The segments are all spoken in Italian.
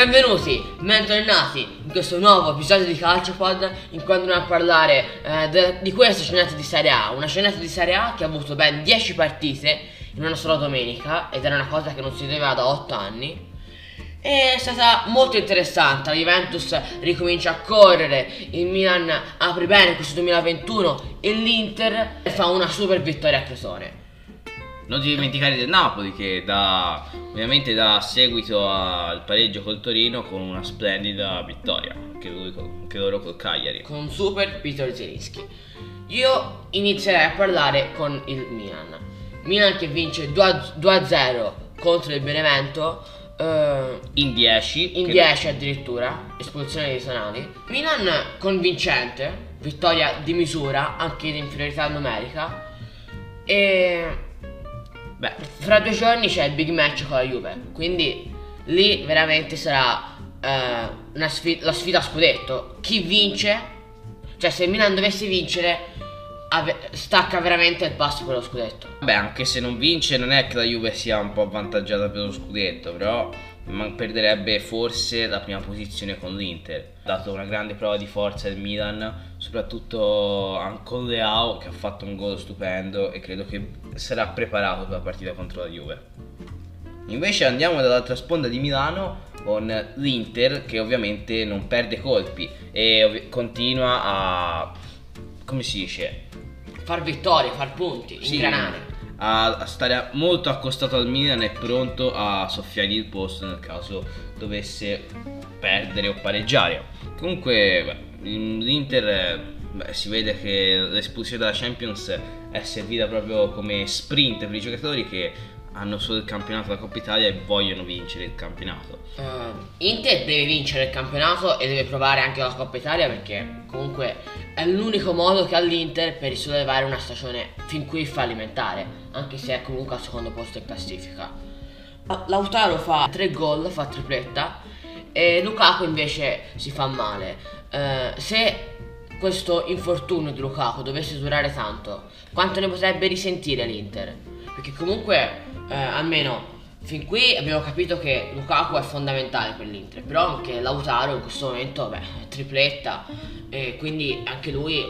Benvenuti, bentornati in questo nuovo episodio di CalcioPod in cui andremo a parlare eh, de- di questa scenetta di Serie A, una scenetta di Serie A che ha avuto ben 10 partite in una sola domenica ed era una cosa che non si vedeva da 8 anni. È stata molto interessante, la Juventus ricomincia a correre, il Milan apre bene questo 2021 e l'Inter fa una super vittoria a Crotone. Non ti dimenticare del Napoli che dà, ovviamente dà seguito al pareggio col Torino con una splendida vittoria, anche, lui, anche loro col Cagliari. Con un super Peter Zelinski. Io inizierei a parlare con il Milan. Milan che vince 2-0 contro il Benevento. eh, In 10. in che- 10 addirittura, espulsione di Tonali. Milan convincente, vittoria di misura, anche in inferiorità numerica. E Beh, fra due giorni c'è il big match con la Juve, quindi lì veramente sarà eh, una sfi- la sfida a scudetto. Chi vince, cioè se il Milan dovesse vincere, ave- stacca veramente il passo per lo scudetto. Beh, anche se non vince, non è che la Juve sia un po' avvantaggiata per lo scudetto, però ma perderebbe forse la prima posizione con l'Inter. Ha dato una grande prova di forza il Milan, soprattutto con Leao che ha fatto un gol stupendo e credo che sarà preparato per la partita contro la Juve. Invece andiamo dall'altra sponda di Milano con l'Inter che ovviamente non perde colpi e continua a... come si dice? Far vittorie, far punti, Sì, ingranare. A, stare molto accostato al Milan e pronto a soffiargli il posto nel caso dovesse perdere o pareggiare. Comunque beh, in- l'Inter eh, beh, si vede che l'espulsione dalla Champions è servita proprio come sprint per i giocatori che hanno solo il campionato della Coppa Italia e vogliono vincere il campionato. Eh, Inter deve vincere il campionato e deve provare anche la Coppa Italia perché comunque è l'unico modo che ha l'Inter per risollevare una stagione fin qui fallimentare, anche se è comunque al secondo posto in classifica. La- Lautaro fa 3 gol, fa tripletta e Lukaku invece si fa male. Eh, se questo infortunio di Lukaku dovesse durare tanto, quanto ne potrebbe risentire l'Inter? Perché comunque, eh, almeno fin qui abbiamo capito che Lukaku è fondamentale per l'Inter, però anche Lautaro in questo momento, beh, è tripletta, e quindi anche lui,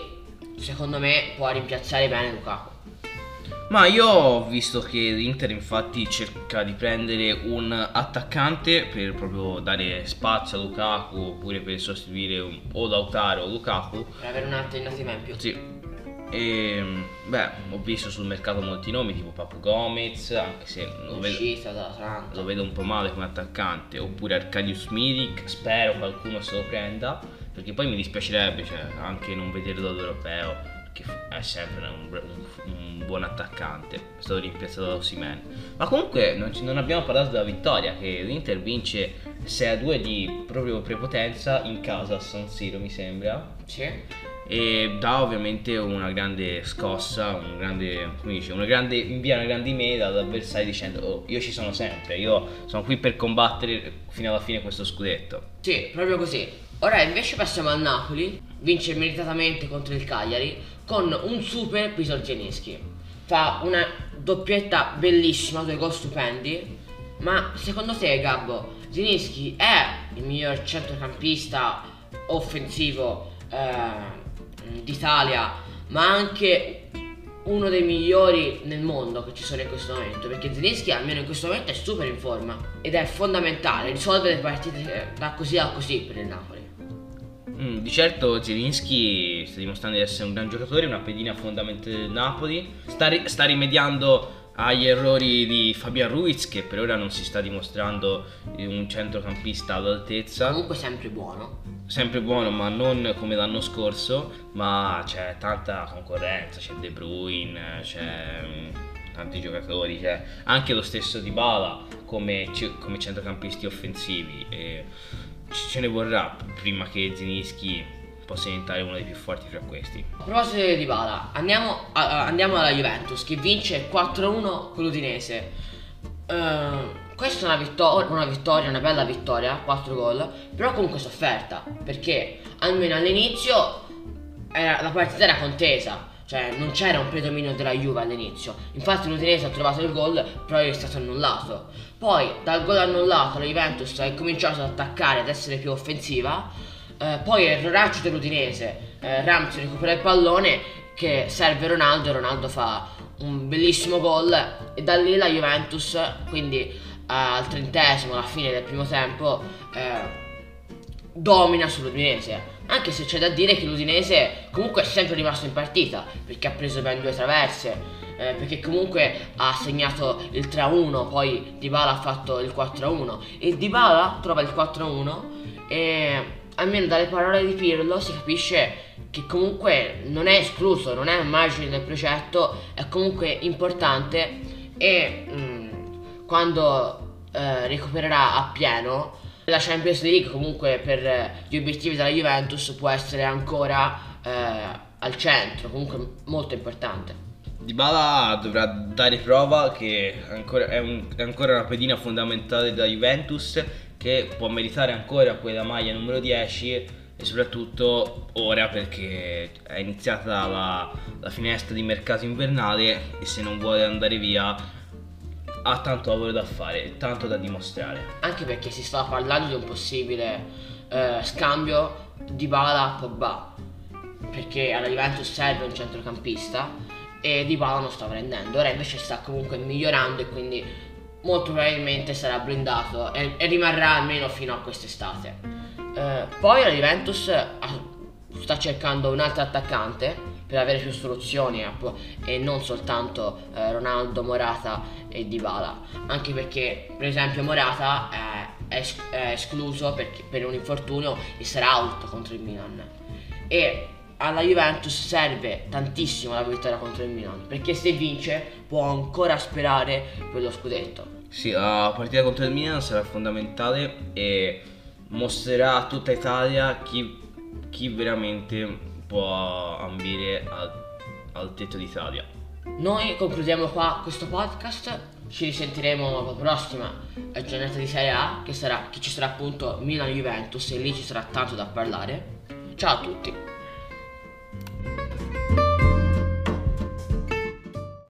secondo me, può rimpiazzare bene Lukaku. Ma io ho visto che l'Inter infatti cerca di prendere un attaccante per proprio dare spazio a Lukaku oppure per sostituire un- o Lautaro o Lukaku. Per avere un'alternativa in più. Sì. E beh, ho visto sul mercato molti nomi tipo Papu Gomez, anche se lo vedo, lo vedo un po' male come attaccante, oppure Arcadius Milik, spero qualcuno se lo prenda, perché poi mi dispiacerebbe cioè, anche non vederlo all'europeo, perché è sempre un, un- un buon attaccante, è stato rimpiazzato da Osimhen. Ma comunque non, non abbiamo parlato della vittoria, che l'Inter vince 6-2 di proprio prepotenza in casa a San Siro mi sembra, Sì. E dà ovviamente una grande scossa, un grande, come dice, una grande, invia una grande email all'avversario dicendo oh, io ci sono sempre, io sono qui per combattere fino alla fine questo scudetto. Sì, proprio così. Ora invece passiamo al Napoli, vince meritatamente contro il Cagliari con un super Zelinski. Fa una doppietta bellissima, due gol stupendi. Ma secondo te, Gabbo, Zelinski è il miglior centrocampista offensivo eh, d'Italia, ma anche uno dei migliori nel mondo che ci sono in questo momento perché Zelinski almeno in questo momento è super in forma ed è fondamentale risolvere le partite da così a così per il Napoli. Mm, di certo Zelinski sta dimostrando di essere un gran giocatore, una pedina fondamentale del Napoli, sta, ri- sta rimediando agli errori di Fabian Ruiz che per ora non si sta dimostrando un centrocampista all'altezza. comunque sempre buono sempre buono ma non come l'anno scorso ma c'è tanta concorrenza c'è De Bruyne c'è mm, tanti giocatori c'è anche lo stesso Dybala come, ci- come centrocampisti offensivi e ce ne vorrà prima che Zinischi possa diventare uno dei più forti fra questi. A proposito di Dybala andiamo, a- andiamo alla Juventus che vince 4-1 con l'Udinese. Eh, questa è una, vittor- una vittoria, una bella vittoria, 4 gol, però comunque sofferta, perché almeno all'inizio era- la partita era contesa, cioè non c'era un predominio della Juve all'inizio. Infatti l'Udinese ha trovato il gol, però è stato annullato. Poi dal gol annullato la Juventus ha cominciato ad attaccare, ad essere più offensiva. Eh, poi erroraccio dell'Udinese, eh, Ramsey recupera il pallone che serve Ronaldo Ronaldo fa un bellissimo gol e da lì la Juventus, quindi al trentesimo, alla fine del primo tempo, eh, domina sull'Udinese. Anche se c'è da dire che l'Udinese comunque è sempre rimasto in partita, perché ha preso ben due traverse, eh, perché comunque ha segnato il 3-1, poi Dybala ha fatto il 4-1 e Dybala trova il 4-1 e almeno dalle parole di Pirlo si capisce che comunque non è escluso, non è un margine del progetto, è comunque importante e mh, mm, quando eh, recupererà a pieno la Champions League comunque per gli obiettivi della Juventus può essere ancora eh, al centro, comunque molto importante. Dybala dovrà dare prova che ancora, è, un, è, ancora una pedina fondamentale della Juventus che può meritare ancora quella maglia numero 10 e soprattutto ora perché è iniziata la, la finestra di mercato invernale e se non vuole andare via ha tanto lavoro da fare, tanto da dimostrare. Anche perché si stava parlando di un possibile eh, scambio di Bala a Pogba, perché alla Juventus serve un centrocampista e Di Bala non sta prendendo, ora invece sta comunque migliorando e quindi molto probabilmente sarà blindato e, e rimarrà almeno fino a quest'estate. Eh, poi la Juventus sta cercando un altro attaccante per avere più soluzioni e non soltanto eh, Ronaldo, Morata e Dybala. Anche perché per esempio Morata è, es- è escluso perché, per un infortunio e sarà out contro il Milan. E alla Juventus serve tantissimo la vittoria contro il Milan perché se vince può ancora sperare per lo scudetto. Sì, la partita contro il Milan sarà fondamentale e mostrerà a tutta Italia chi, chi veramente può ambire al, al tetto d'Italia. Noi concludiamo qua questo podcast, ci risentiremo la prossima giornata di Serie A che, sarà, che ci sarà appunto Milan-Juventus e lì ci sarà tanto da parlare. Ciao a tutti!